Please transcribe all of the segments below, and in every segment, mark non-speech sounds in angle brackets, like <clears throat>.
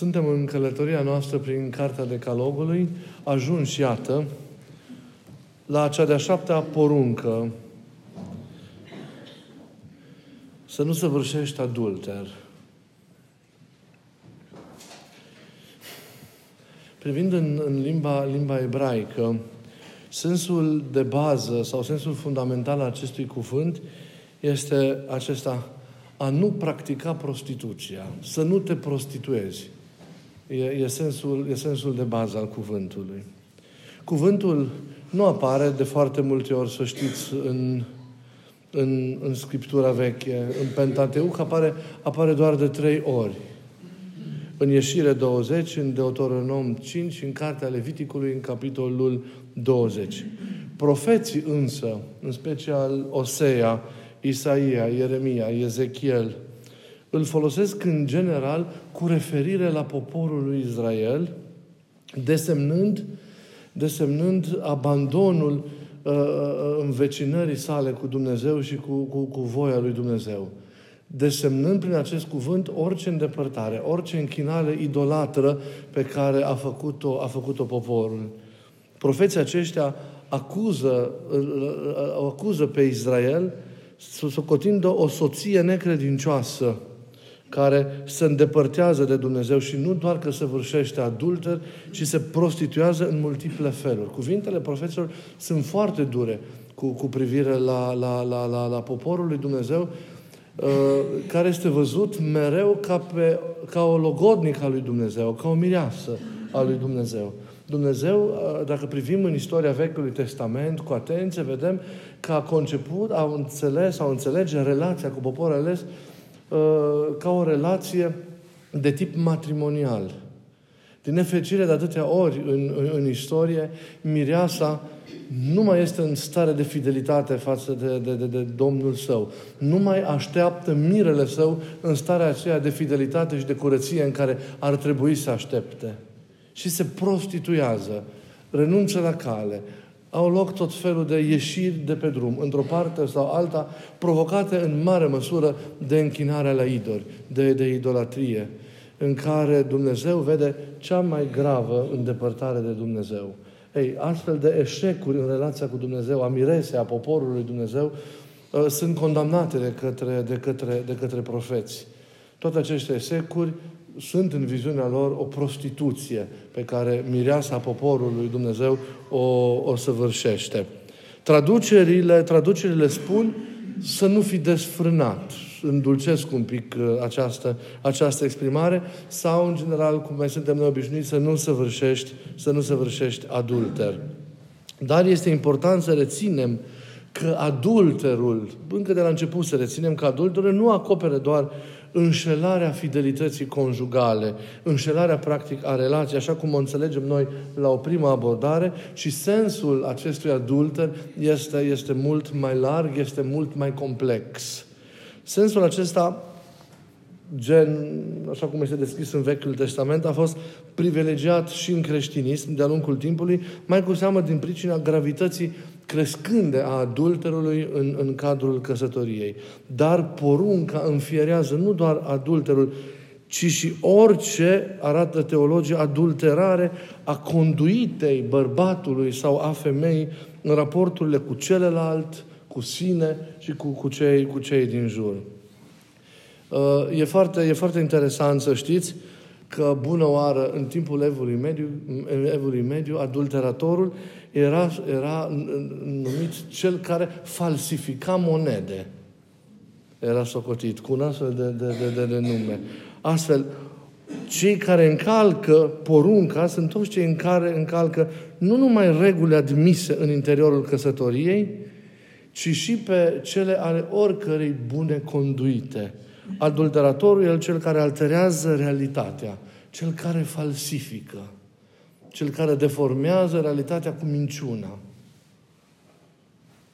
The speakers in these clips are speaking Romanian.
Suntem în călătoria noastră prin Cartea Decalogului, ajuns, iată, la cea de-a șaptea poruncă, să nu săvârșești adulter. Privind în, în limba, limba ebraică, sensul de bază sau sensul fundamental al acestui cuvânt este acesta, a nu practica prostituția, să nu te prostituezi. E, e, sensul, e sensul de bază al cuvântului. Cuvântul nu apare de foarte multe ori, să știți, în, în, în Scriptura veche. În Pentateuch apare, apare doar de trei ori. În Ieșire 20, în Deuteronom 5 în Cartea Leviticului, în capitolul 20. Profeții însă, în special Osea, Isaia, Ieremia, Ezechiel, îl folosesc în general cu referire la poporul lui Israel, desemnând, desemnând abandonul uh, uh, învecinării sale cu Dumnezeu și cu, cu, cu voia lui Dumnezeu. Desemnând prin acest cuvânt orice îndepărtare, orice închinare idolatră pe care a făcut-o, a făcut-o poporul. Profeții aceștia acuză, acuză pe Israel socotind o soție necredincioasă care se îndepărtează de Dumnezeu și nu doar că se vârșește adulter, ci se prostituează în multiple feluri. Cuvintele profeților sunt foarte dure cu, cu privire la, la, la, la, la poporul lui Dumnezeu, uh, care este văzut mereu ca, pe, ca o logodnică a lui Dumnezeu, ca o mireasă a lui Dumnezeu. Dumnezeu, uh, dacă privim în istoria Vechiului Testament cu atenție, vedem că a conceput, a înțeles, sau înțelege relația cu poporul ales uh, ca o relație de tip matrimonial. Din nefericire, de atâtea ori în, în, în istorie, mireasa nu mai este în stare de fidelitate față de, de, de, de Domnul său. Nu mai așteaptă mirele său în starea aceea de fidelitate și de curăție în care ar trebui să aștepte. Și se prostituează, renunță la cale, au loc tot felul de ieșiri de pe drum, într-o parte sau alta, provocate în mare măsură de închinarea la idoli, de, de idolatrie, în care Dumnezeu vede cea mai gravă îndepărtare de Dumnezeu. Ei, astfel de eșecuri în relația cu Dumnezeu, a miresei, a poporului Dumnezeu, uh, sunt condamnate de către, de către, de către profeți. Toate aceste eșecuri sunt în viziunea lor o prostituție pe care mireasa poporului Dumnezeu o, o săvârșește. Traducerile, traducerile spun să nu fi desfrânat. Îndulcesc un pic uh, această, această exprimare sau, în general, cum mai suntem noi obișnuiți, să nu săvârșești, să nu săvârșești adulter. Dar este important să reținem că adulterul, încă de la început să reținem că adulterul nu acopere doar înșelarea fidelității conjugale, înșelarea practic a relației, așa cum o înțelegem noi la o primă abordare, și sensul acestui adulter este, este mult mai larg, este mult mai complex. Sensul acesta gen, așa cum este descris în Vechiul Testament, a fost privilegiat și în creștinism de-a lungul timpului, mai cu seamă din pricina gravității crescânde a adulterului în, în cadrul căsătoriei. Dar porunca înfierează nu doar adulterul, ci și orice, arată teologii, adulterare a conduitei bărbatului sau a femeii în raporturile cu celălalt, cu sine și cu, cu, cei, cu cei din jur. Uh, e foarte, e foarte interesant să știți că bună oară în timpul evului mediu, evului mediu adulteratorul era, era numit cel care falsifica monede. Era socotit cu un astfel de, de, de, de, de nume. Astfel, cei care încalcă porunca sunt toți cei în care încalcă nu numai regulile admise în interiorul căsătoriei, ci și pe cele ale oricărei bune conduite. Adulteratorul e cel care alterează realitatea, cel care falsifică cel care deformează realitatea cu minciuna.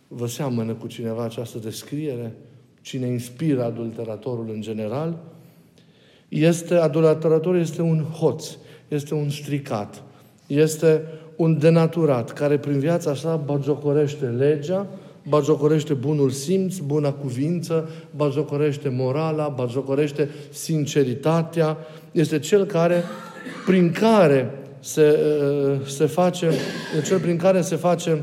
Vă seamănă cu cineva această descriere? Cine inspiră adulteratorul în general? Este, adulteratorul este un hoț, este un stricat, este un denaturat care prin viața sa bagiocorește legea, bagiocorește bunul simț, buna cuvință, bagiocorește morala, bagiocorește sinceritatea, Este cel care, prin care se, uh, se face, cel prin care se face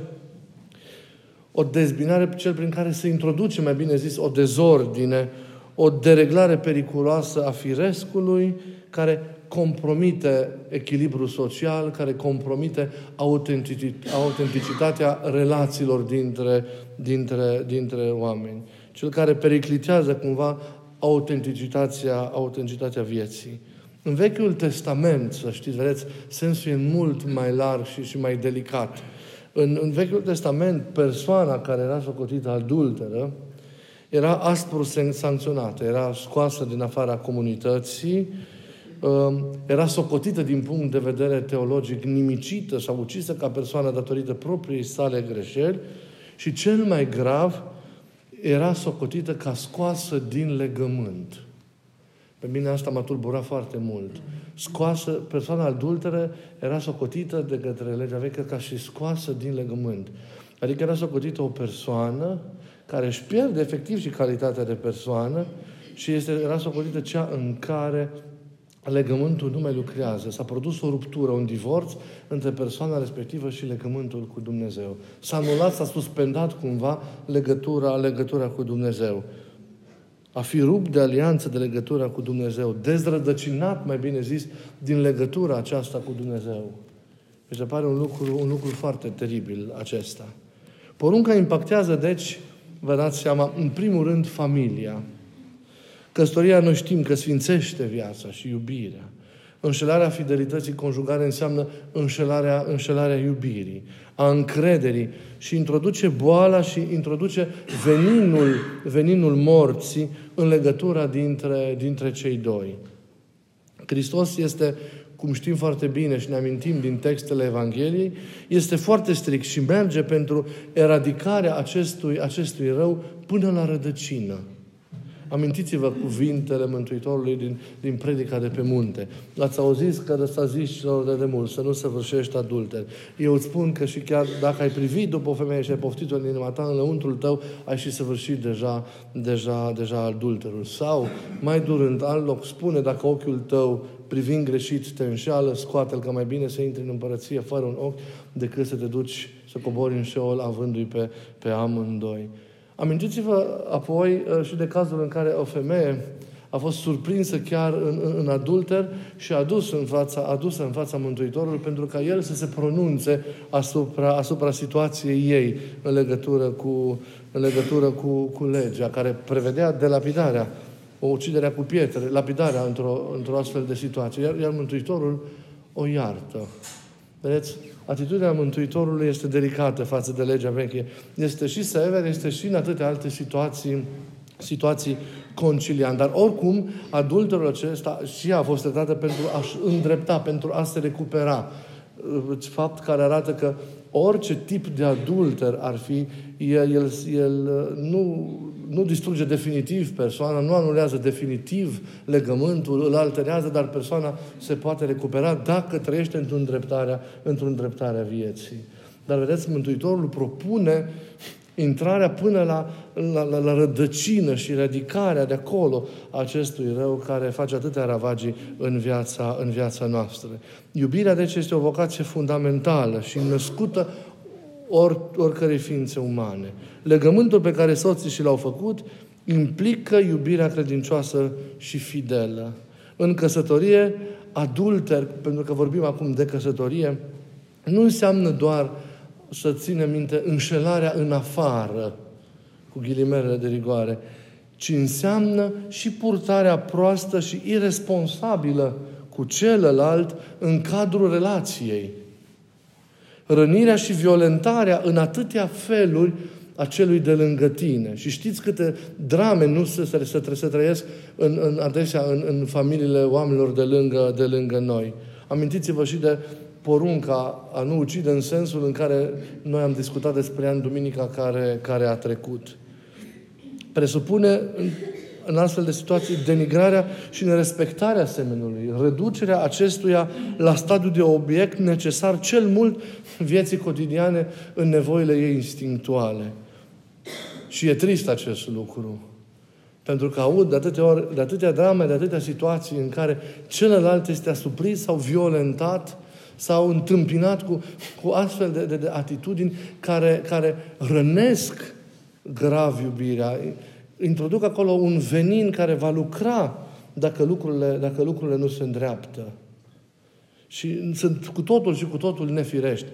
o dezbinare, cel prin care se introduce, mai bine zis, o dezordine, o dereglare periculoasă a firescului, care compromite echilibrul social, care compromite autenticitatea relațiilor dintre, dintre, dintre oameni. Cel care periclitează cumva autenticitatea, autenticitatea vieții. În Vechiul Testament, să știți, vedeți, sensul e mult mai larg și, și mai delicat. În, în Vechiul Testament, persoana care era socotită adulteră era aspru sancționată, era scoasă din afara comunității, um, era socotită din punct de vedere teologic nimicită sau ucisă ca persoană datorită propriei sale greșeli și cel mai grav, era socotită ca scoasă din legământ. Pe mine asta m-a tulburat foarte mult. Scoasă, persoana adulteră era socotită de către legea veche ca și scoasă din legământ. Adică era socotită o persoană care își pierde efectiv și calitatea de persoană și este, era socotită cea în care legământul nu mai lucrează. S-a produs o ruptură, un divorț între persoana respectivă și legământul cu Dumnezeu. S-a anulat, s-a suspendat cumva legătura, legătura cu Dumnezeu a fi rupt de alianță, de legătura cu Dumnezeu, dezrădăcinat, mai bine zis, din legătura aceasta cu Dumnezeu. Mi se pare un lucru, un lucru foarte teribil acesta. Porunca impactează, deci, vă dați seama, în primul rând, familia. Căsătoria noi știm că sfințește viața și iubirea. Înșelarea fidelității conjugare înseamnă înșelarea, înșelarea iubirii, a încrederii și introduce boala și introduce veninul, veninul morții în legătura dintre, dintre cei doi. Hristos este, cum știm foarte bine și ne amintim din textele Evangheliei, este foarte strict și merge pentru eradicarea acestui, acestui rău până la rădăcină. Amintiți-vă cuvintele Mântuitorului din, din predica de pe munte. Ați auzit că s-a zis celor de demult să nu se vârșești adulter. Eu îți spun că și chiar dacă ai privit după o femeie și ai poftit-o în inima ta, în lăuntrul tău ai și săvârșit deja, deja, deja adulterul. Sau, mai durând, alt loc, spune dacă ochiul tău privind greșit te înșeală, scoate-l că mai bine să intri în împărăție fără un ochi decât să te duci să cobori în șeol avându-i pe, pe amândoi. Amintiți-vă apoi uh, și de cazul în care o femeie a fost surprinsă chiar în, în, în adulter și adus în fața, adusă în fața Mântuitorului pentru ca el să se pronunțe asupra, asupra situației ei în legătură cu, în legătură cu, cu legea care prevedea delapidarea, o uciderea cu pietre, lapidarea într-o, într-o astfel de situație. Iar, iar Mântuitorul o iartă. Vedeți? Atitudinea Mântuitorului este delicată față de legea veche. Este și sever, este și în atâtea alte situații, situații conciliant. Dar oricum, adulterul acesta și a fost tratată pentru a-și îndrepta, pentru a se recupera. Fapt care arată că orice tip de adulter ar fi, el, el, el nu, nu distruge definitiv persoana, nu anulează definitiv legământul, îl alterează, dar persoana se poate recupera dacă trăiește într-o îndreptare, într-o îndreptare a vieții. Dar vedeți, Mântuitorul propune intrarea până la, la, la, la rădăcină și radicarea de acolo acestui rău care face atâtea ravagii în viața, în viața noastră. Iubirea, deci, este o vocație fundamentală și născută or, oricărei ființe umane. Legământul pe care soții și l-au făcut implică iubirea credincioasă și fidelă. În căsătorie, adulter, pentru că vorbim acum de căsătorie, nu înseamnă doar să ținem minte înșelarea în afară, cu ghilimerele de rigoare, ci înseamnă și purtarea proastă și irresponsabilă cu celălalt în cadrul relației. Rănirea și violentarea în atâtea feluri a celui de lângă tine. Și știți câte drame nu se, se, se, se trăiesc în, în, adesea în, în familiile oamenilor de lângă, de lângă noi. Amintiți-vă și de porunca a nu ucide în sensul în care noi am discutat despre ea în duminica care, care a trecut. Presupune în, în astfel de situații denigrarea și nerespectarea semenului, reducerea acestuia la stadiu de obiect necesar cel mult vieții cotidiane în nevoile ei instinctuale. Și e trist acest lucru. Pentru că aud de atâtea, ori, de atâtea drame, de atâtea situații în care celălalt este asuprit sau violentat sau întâmpinat cu, cu astfel de, de, de atitudini care, care rănesc grav iubirea. Introduc acolo un venin care va lucra dacă lucrurile, dacă lucrurile nu se îndreaptă. Și sunt cu totul și cu totul nefirești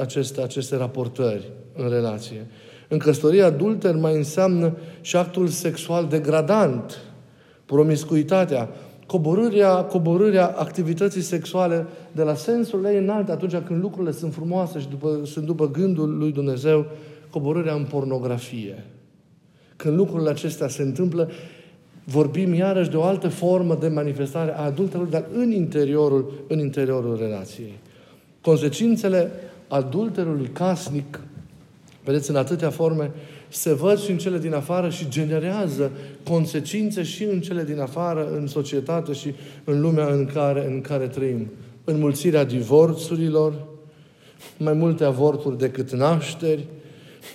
aceste, aceste raportări în relație. În căsătorie adulter mai înseamnă și actul sexual degradant, promiscuitatea, coborârea, coborârea activității sexuale de la sensul ei înalt atunci când lucrurile sunt frumoase și după, sunt după gândul lui Dumnezeu, coborârea în pornografie. Când lucrurile acestea se întâmplă, vorbim iarăși de o altă formă de manifestare a adulterului, dar în interiorul, în interiorul relației. Consecințele adulterului casnic, vedeți, în atâtea forme, se văd și în cele din afară și generează consecințe și în cele din afară, în societate și în lumea în care, în care trăim. Înmulțirea divorțurilor, mai multe avorturi decât nașteri,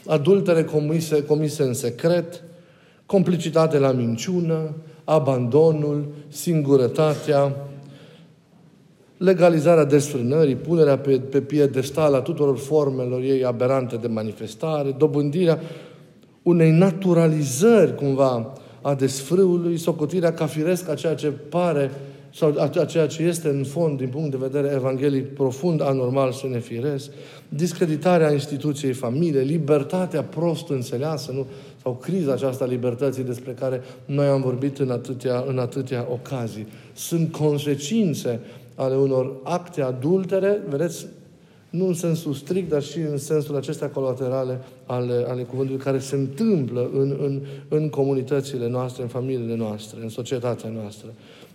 adultere comise, comise în secret, complicitate la minciună, abandonul, singurătatea, legalizarea desfrânării, punerea pe, pe piedestal a tuturor formelor ei aberante de manifestare, dobândirea unei naturalizări cumva a desfrâului, socotirea ca firesc a ceea ce pare sau a ceea ce este în fond, din punct de vedere evanghelic, profund anormal și nefiresc, discreditarea instituției familie, libertatea prost înțeleasă, nu? Sau criza aceasta libertății despre care noi am vorbit în atâtea, în atâtea ocazii. Sunt consecințe ale unor acte adultere, vedeți, nu în sensul strict, dar și în sensul acestea colaterale ale, ale cuvântului, care se întâmplă în, în, în comunitățile noastre, în familiile noastre, în societatea noastră.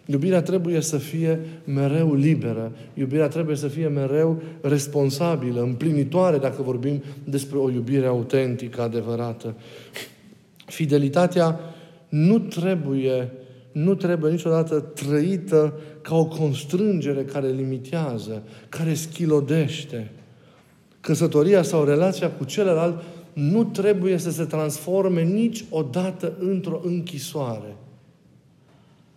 Iubirea trebuie să fie mereu liberă. Iubirea trebuie să fie mereu responsabilă, împlinitoare, dacă vorbim despre o iubire autentică, adevărată. Fidelitatea nu trebuie, nu trebuie niciodată trăită ca o constrângere care limitează, care schilodește. Căsătoria sau relația cu celălalt nu trebuie să se transforme niciodată într-o închisoare.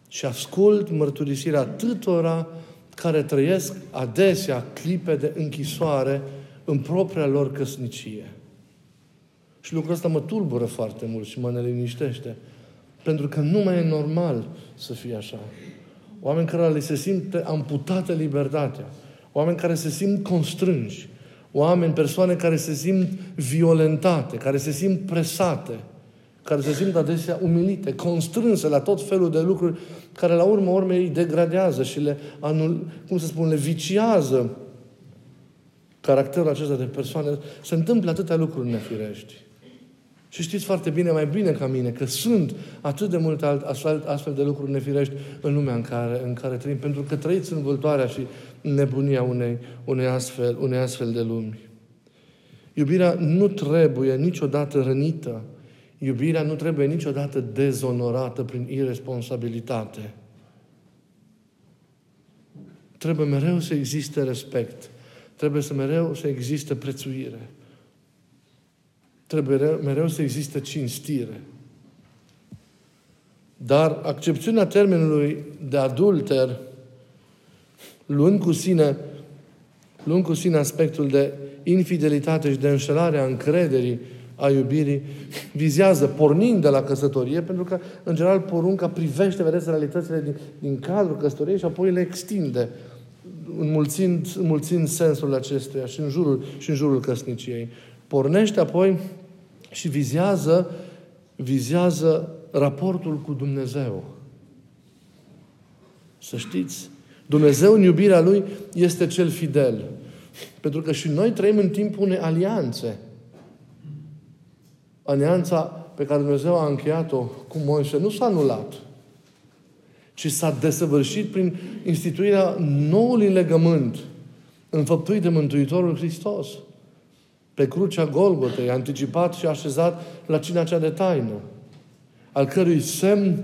Și ascult mărturisirea atâtora care trăiesc adesea clipe de închisoare în propria lor căsnicie. Și lucrul ăsta mă tulbură foarte mult și mă neliniștește. Pentru că nu mai e normal să fie așa. Oameni care le se simte amputată libertatea. Oameni care se simt constrânși. Oameni, persoane care se simt violentate, care se simt presate, care se simt adesea umilite, constrânse la tot felul de lucruri care la urmă urmei îi degradează și le, anul, cum să spun, le viciază caracterul acesta de persoane. Se întâmplă atâtea lucruri nefirești. Și știți foarte bine, mai bine ca mine, că sunt atât de multe alt, astfel, astfel de lucruri nefirești în lumea în care, în care trăim, pentru că trăiți în vâltoarea și nebunia unei, unei, astfel, unei astfel de lumi. Iubirea nu trebuie niciodată rănită. Iubirea nu trebuie niciodată dezonorată prin irresponsabilitate. Trebuie mereu să existe respect. Trebuie să mereu să existe prețuire. Trebuie mereu să existe cinstire. Dar accepțiunea termenului de adulter, luând cu sine, luând cu sine aspectul de infidelitate și de înșelare a încrederii, a iubirii, vizează, pornind de la căsătorie, pentru că, în general, porunca privește, vedeți, realitățile din, din cadrul căsătoriei și apoi le extinde, înmulțind, înmulțind sensul acestuia și în jurul, și în jurul căsniciei. Pornește apoi și vizează, vizează raportul cu Dumnezeu. Să știți, Dumnezeu în iubirea Lui este cel fidel. Pentru că și noi trăim în timpul unei alianțe. Alianța pe care Dumnezeu a încheiat-o cu Moise nu s-a anulat, ci s-a desăvârșit prin instituirea noului legământ înfăptuit de Mântuitorul Hristos pe crucea Golgotei, anticipat și așezat la cina cea de taină, al cărui semn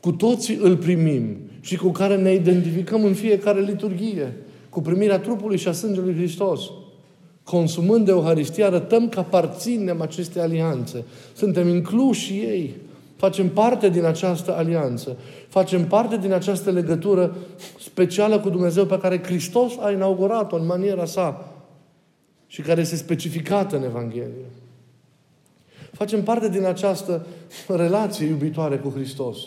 cu toții îl primim și cu care ne identificăm în fiecare liturghie, cu primirea trupului și a sângelui Hristos. consumând de Euharistie, arătăm că aparținem aceste alianțe. Suntem incluși ei. Facem parte din această alianță. Facem parte din această legătură specială cu Dumnezeu pe care Hristos a inaugurat-o în maniera sa și care este specificată în Evanghelie. Facem parte din această relație iubitoare cu Hristos.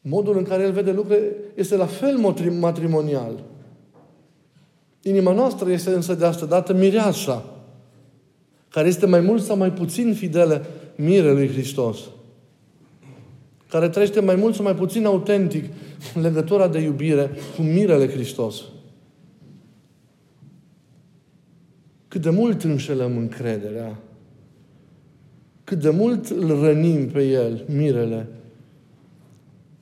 Modul în care El vede lucrurile este la fel matrimonial. Inima noastră este însă de asta dată mireasa, care este mai mult sau mai puțin fidelă mirelui Hristos. Care trăiește mai mult sau mai puțin autentic în legătura de iubire cu mirele Hristos. Cât de mult înșelăm încrederea. Cât de mult îl rănim pe El, mirele.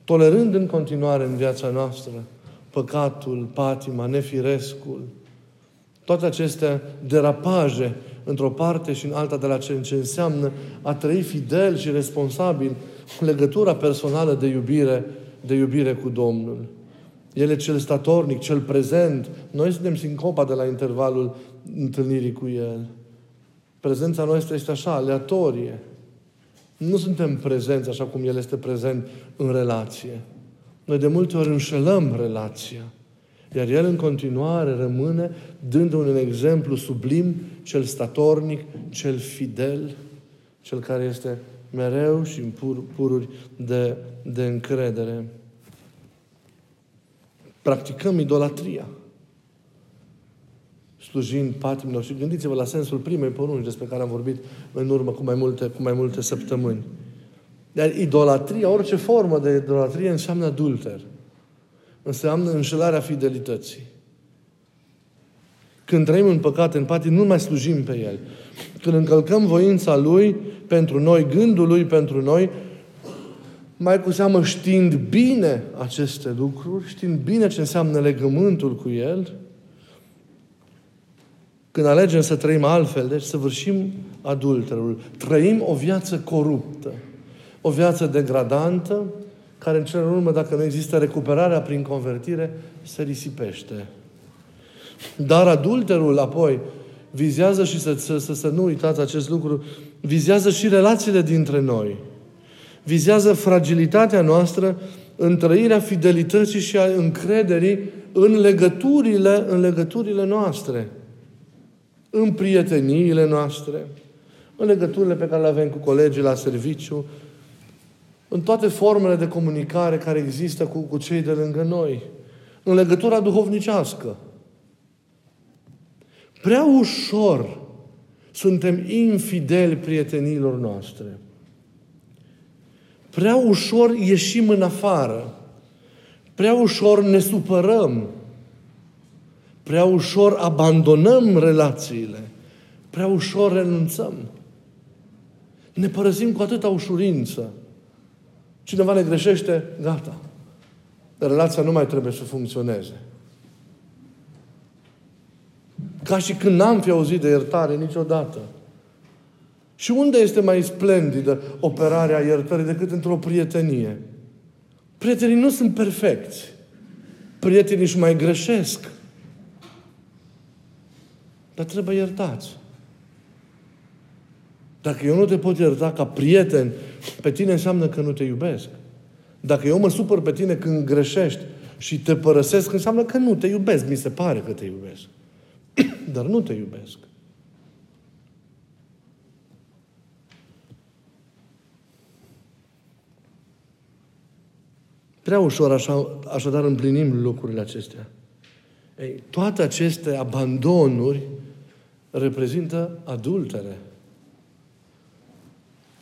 Tolerând în continuare în viața noastră păcatul, patima, nefirescul, toate aceste derapaje într-o parte și în alta de la ce, ce înseamnă a trăi fidel și responsabil legătura personală de iubire, de iubire cu Domnul. El e cel statornic, cel prezent. Noi suntem sincopa de la intervalul întâlnirii cu El. Prezența noastră este așa, aleatorie. Nu suntem prezenți așa cum El este prezent în relație. Noi de multe ori înșelăm relația. Iar El în continuare rămâne dând un exemplu sublim, cel statornic, cel fidel, cel care este mereu și în pur, pururi de, de încredere. Practicăm idolatria slujind patimilor. Și gândiți-vă la sensul primei porunci despre care am vorbit în urmă cu mai multe, cu mai multe săptămâni. Dar idolatria, orice formă de idolatrie înseamnă adulter. Înseamnă înșelarea fidelității. Când trăim în păcat, în patim, nu mai slujim pe El. Când încălcăm voința Lui pentru noi, gândul Lui pentru noi, mai cu seamă știind bine aceste lucruri, știind bine ce înseamnă legământul cu El, când alegem să trăim altfel, deci să vârșim adulterul, trăim o viață coruptă, o viață degradantă, care în cel urmă, dacă nu există recuperarea prin convertire, se risipește. Dar adulterul, apoi, vizează și să, să, să, să nu uitați acest lucru, vizează și relațiile dintre noi. Vizează fragilitatea noastră în trăirea fidelității și a încrederii în legăturile, în legăturile noastre în prieteniile noastre, în legăturile pe care le avem cu colegii la serviciu, în toate formele de comunicare care există cu, cu cei de lângă noi, în legătura duhovnicească. Prea ușor suntem infideli prietenilor noastre. Prea ușor ieșim în afară. Prea ușor ne supărăm Prea ușor abandonăm relațiile. Prea ușor renunțăm. Ne părăsim cu atâta ușurință. Cineva ne greșește, gata. Relația nu mai trebuie să funcționeze. Ca și când n-am fi auzit de iertare niciodată. Și unde este mai splendidă operarea iertării decât într-o prietenie? Prietenii nu sunt perfecți. Prietenii își mai greșesc. Dar trebuie iertați. Dacă eu nu te pot ierta ca prieten, pe tine înseamnă că nu te iubesc. Dacă eu mă supăr pe tine când greșești și te părăsesc, înseamnă că nu te iubesc. Mi se pare că te iubesc. <clears throat> Dar nu te iubesc. Prea ușor așa, așadar împlinim lucrurile acestea. Ei, toate aceste abandonuri reprezintă adultere.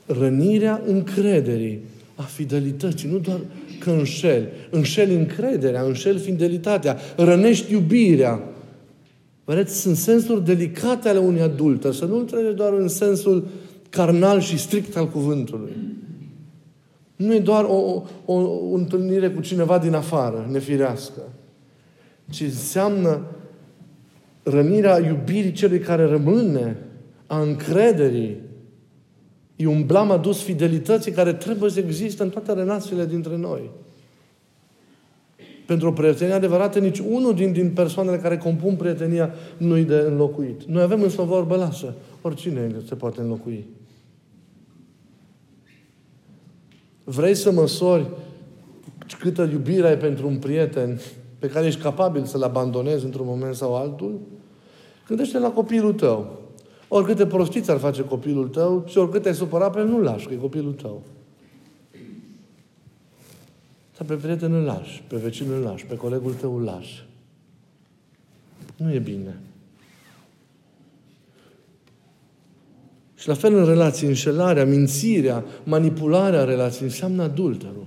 Rănirea încrederii, a fidelității, nu doar că înșel. Înșel încrederea, înșel fidelitatea, rănești iubirea. Vedeți, sunt sensuri delicate ale unui adulter, să nu înțelege doar în sensul carnal și strict al cuvântului. Nu e doar o, o, o întâlnire cu cineva din afară, nefirească, ci înseamnă rănirea iubirii celui care rămâne, a încrederii. E un blam adus fidelității care trebuie să existe în toate relațiile dintre noi. pentru o prietenie adevărată, nici unul din, din persoanele care compun prietenia nu-i de înlocuit. Noi avem însă o vorbă lasă. Oricine se poate înlocui. Vrei să măsori câtă iubire ai pentru un prieten pe care ești capabil să-l abandonezi într-un moment sau altul? Gândește la copilul tău. Oricâte prostiți ar face copilul tău și oricât ai supărat pe el, nu lași, că e copilul tău. Dar pe prietenul îl lași, pe vecinul îl lași, pe colegul tău îl lași. Nu e bine. Și la fel în relații, înșelarea, mințirea, manipularea relației înseamnă adulterul.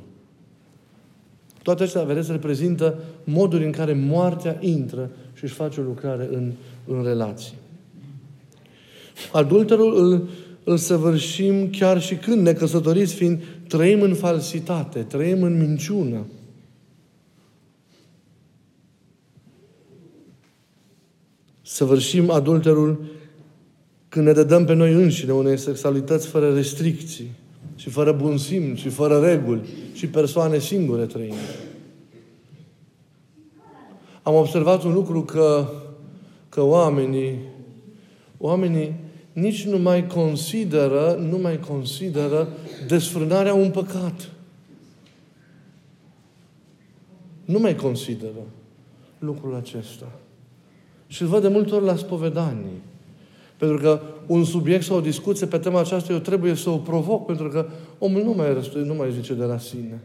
Toate acestea, vedeți, reprezintă moduri în care moartea intră și își face o lucrare în, în relații. Adulterul îl, îl săvârșim chiar și când ne căsătoriți, fiind trăim în falsitate, trăim în minciună. Săvârșim adulterul când ne dăm pe noi înșine unei sexualități fără restricții și fără bun simț și fără reguli și persoane singure trăim. Am observat un lucru că, că oamenii, oamenii nici nu mai consideră, nu mai consideră desfrânarea un păcat. Nu mai consideră lucrul acesta. Și îl văd de multe ori la spovedanii. Pentru că un subiect sau o discuție pe tema aceasta eu trebuie să o provoc, pentru că omul nu mai, răstu, nu mai zice de la sine.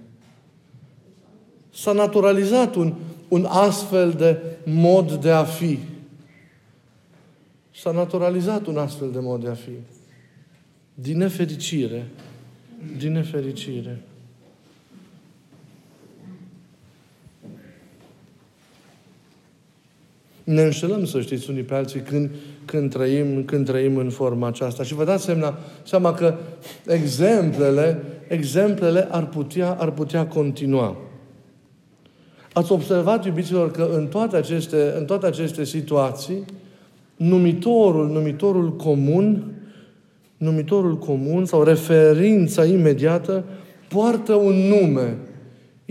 S-a naturalizat un, un astfel de mod de a fi. S-a naturalizat un astfel de mod de a fi. Din nefericire. Din nefericire. Ne înșelăm, să știți, unii pe alții când, când, trăim, când trăim în forma aceasta. Și vă dați semna, seama că exemplele, exemplele ar putea, ar putea continua. Ați observat, iubiților, că în toate aceste, în toate aceste situații, numitorul, numitorul comun, numitorul comun sau referința imediată poartă un nume.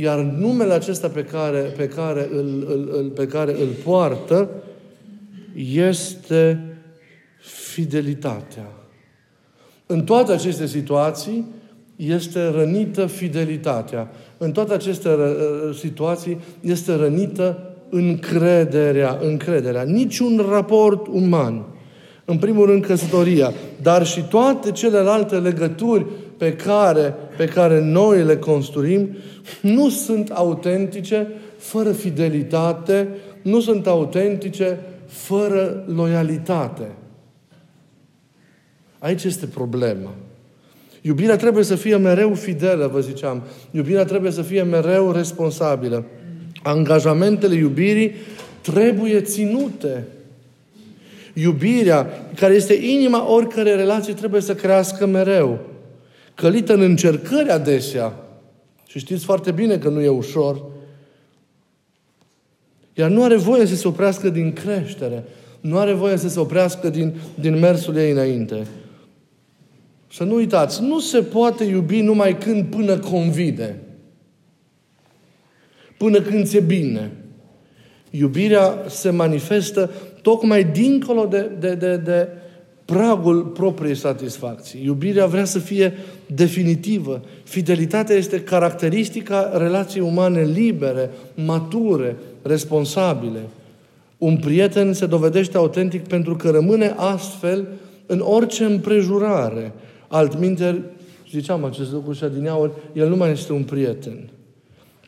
Iar numele acesta pe care, pe care, îl, îl, îl, pe care îl poartă este fidelitatea. În toate aceste situații este rănită fidelitatea. În toate aceste situații este rănită încrederea, încrederea. Niciun raport uman, în primul rând căsătoria, dar și toate celelalte legături pe care, pe care noi le construim, nu sunt autentice fără fidelitate, nu sunt autentice fără loialitate. Aici este problema. Iubirea trebuie să fie mereu fidelă, vă ziceam. Iubirea trebuie să fie mereu responsabilă. Angajamentele iubirii trebuie ținute. Iubirea, care este inima oricărei relații, trebuie să crească mereu. Călită în încercări adesea. Și știți foarte bine că nu e ușor. Iar nu are voie să se oprească din creștere. Nu are voie să se oprească din, din mersul ei înainte. Să nu uitați, nu se poate iubi numai când până convide până când ți-e bine. Iubirea se manifestă tocmai dincolo de, de, de, de pragul propriei satisfacții. Iubirea vrea să fie definitivă. Fidelitatea este caracteristica relației umane libere, mature, responsabile. Un prieten se dovedește autentic pentru că rămâne astfel în orice împrejurare. Altminteri, ziceam acest lucru și adineauri, el nu mai este un prieten.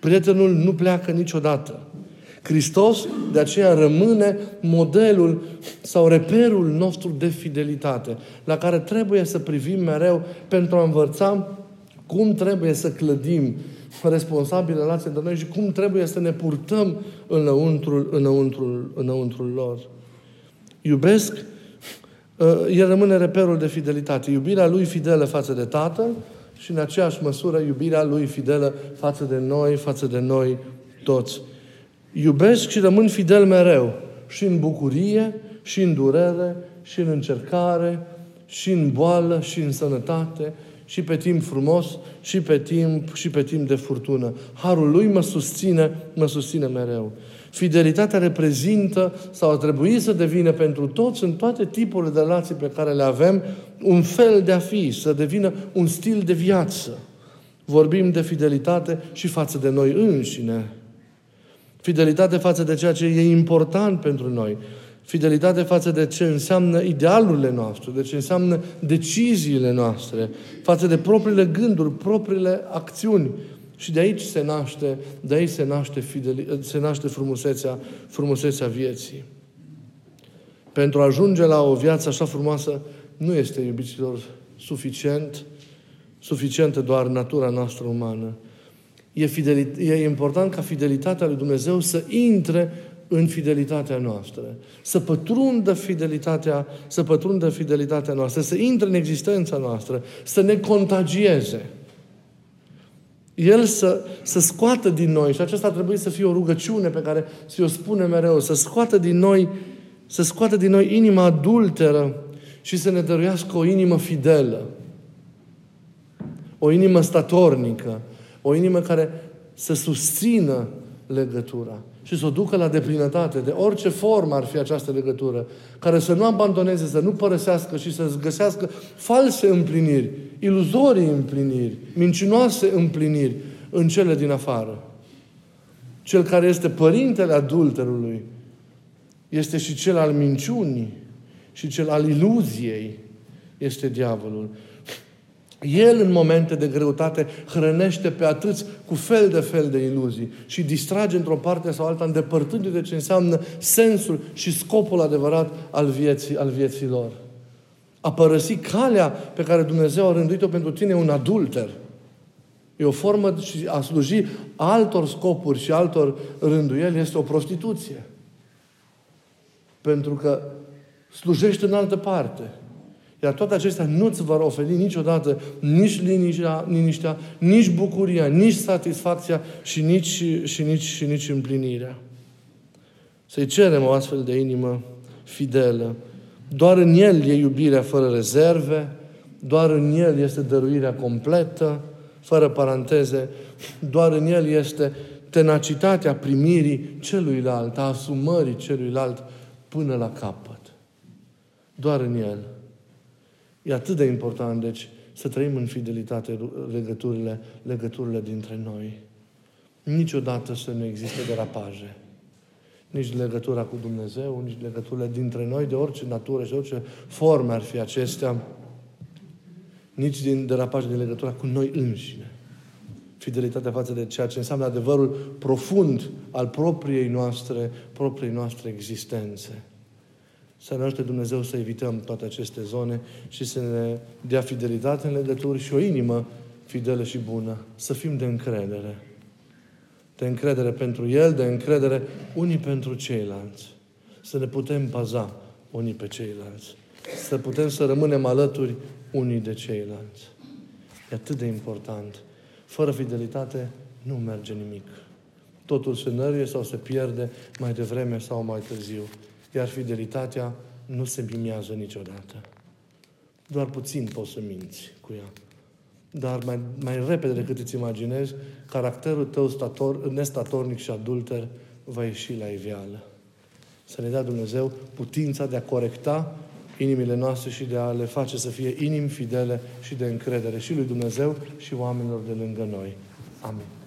Prietenul nu pleacă niciodată. Hristos de aceea rămâne modelul sau reperul nostru de fidelitate, la care trebuie să privim mereu pentru a învăța cum trebuie să clădim responsabile relații între noi și cum trebuie să ne purtăm înăuntrul, înăuntrul, înăuntrul lor. Iubesc, uh, el rămâne reperul de fidelitate. Iubirea lui fidelă față de Tatăl și în aceeași măsură iubirea Lui fidelă față de noi, față de noi toți. Iubesc și rămân fidel mereu, și în bucurie, și în durere, și în încercare, și în boală, și în sănătate, și pe timp frumos, și pe timp, și pe timp de furtună. Harul Lui mă susține, mă susține mereu. Fidelitatea reprezintă sau ar trebui să devină pentru toți, în toate tipurile de relații pe care le avem, un fel de a fi, să devină un stil de viață. Vorbim de fidelitate și față de noi înșine. Fidelitate față de ceea ce e important pentru noi. Fidelitate față de ce înseamnă idealurile noastre, de ce înseamnă deciziile noastre, față de propriile gânduri, propriile acțiuni. Și de aici se naște, de aici se naște, fideli, se naște frumusețea, frumusețea vieții. Pentru a ajunge la o viață așa frumoasă, nu este, iubiților, suficient, suficientă doar natura noastră umană. E, fidelit- e important ca fidelitatea lui Dumnezeu să intre în fidelitatea noastră, să pătrundă fidelitatea, să pătrundă fidelitatea noastră, să intre în existența noastră, să ne contagieze. El să, să scoată din noi, și aceasta ar trebui să fie o rugăciune pe care să o spune mereu, să scoată din noi, să scoată din noi inima adulteră și să ne dăruiască o inimă fidelă, o inimă statornică, o inimă care să susțină legătura și să o ducă la deplinătate, de orice formă ar fi această legătură, care să nu abandoneze, să nu părăsească și să găsească false împliniri, iluzorii împliniri, mincinoase împliniri în cele din afară. Cel care este părintele adulterului este și cel al minciunii și cel al iluziei este diavolul. El, în momente de greutate, hrănește pe atâți cu fel de fel de iluzii și distrage într-o parte sau alta, îndepărtându de ce înseamnă sensul și scopul adevărat al vieții, al vieții lor. A părăsi calea pe care Dumnezeu a rânduit-o pentru tine un adulter. E o formă și a sluji altor scopuri și altor rânduieli este o prostituție. Pentru că slujești în altă parte. Iar toate acestea nu-ți vor oferi niciodată nici liniștea, liniștea, nici bucuria, nici satisfacția și nici, și nici, și nici împlinirea. Să-i cerem o astfel de inimă fidelă. Doar în El e iubirea fără rezerve, doar în El este dăruirea completă, fără paranteze, doar în El este tenacitatea primirii celuilalt, a asumării celuilalt până la capăt. Doar în El. E atât de important, deci, să trăim în fidelitate legăturile, legăturile dintre noi. Niciodată să nu existe derapaje. Nici legătura cu Dumnezeu, nici legăturile dintre noi, de orice natură și de orice forme ar fi acestea, nici din derapaje din legătura cu noi înșine. Fidelitatea față de ceea ce înseamnă adevărul profund al propriei noastre, propriei noastre existențe. Să ne ajute Dumnezeu să evităm toate aceste zone și să ne dea fidelitate în legături și o inimă fidelă și bună. Să fim de încredere. De încredere pentru El, de încredere unii pentru ceilalți. Să ne putem baza unii pe ceilalți. Să putem să rămânem alături unii de ceilalți. E atât de important. Fără fidelitate nu merge nimic. Totul se năruie sau se pierde mai devreme sau mai târziu. Iar fidelitatea nu se mimează niciodată. Doar puțin poți să minți cu ea. Dar mai, mai repede decât îți imaginezi, caracterul tău stator, nestatornic și adulter va ieși la iveală. Să ne dea Dumnezeu putința de a corecta inimile noastre și de a le face să fie inimi fidele și de încredere și lui Dumnezeu și oamenilor de lângă noi. Amin.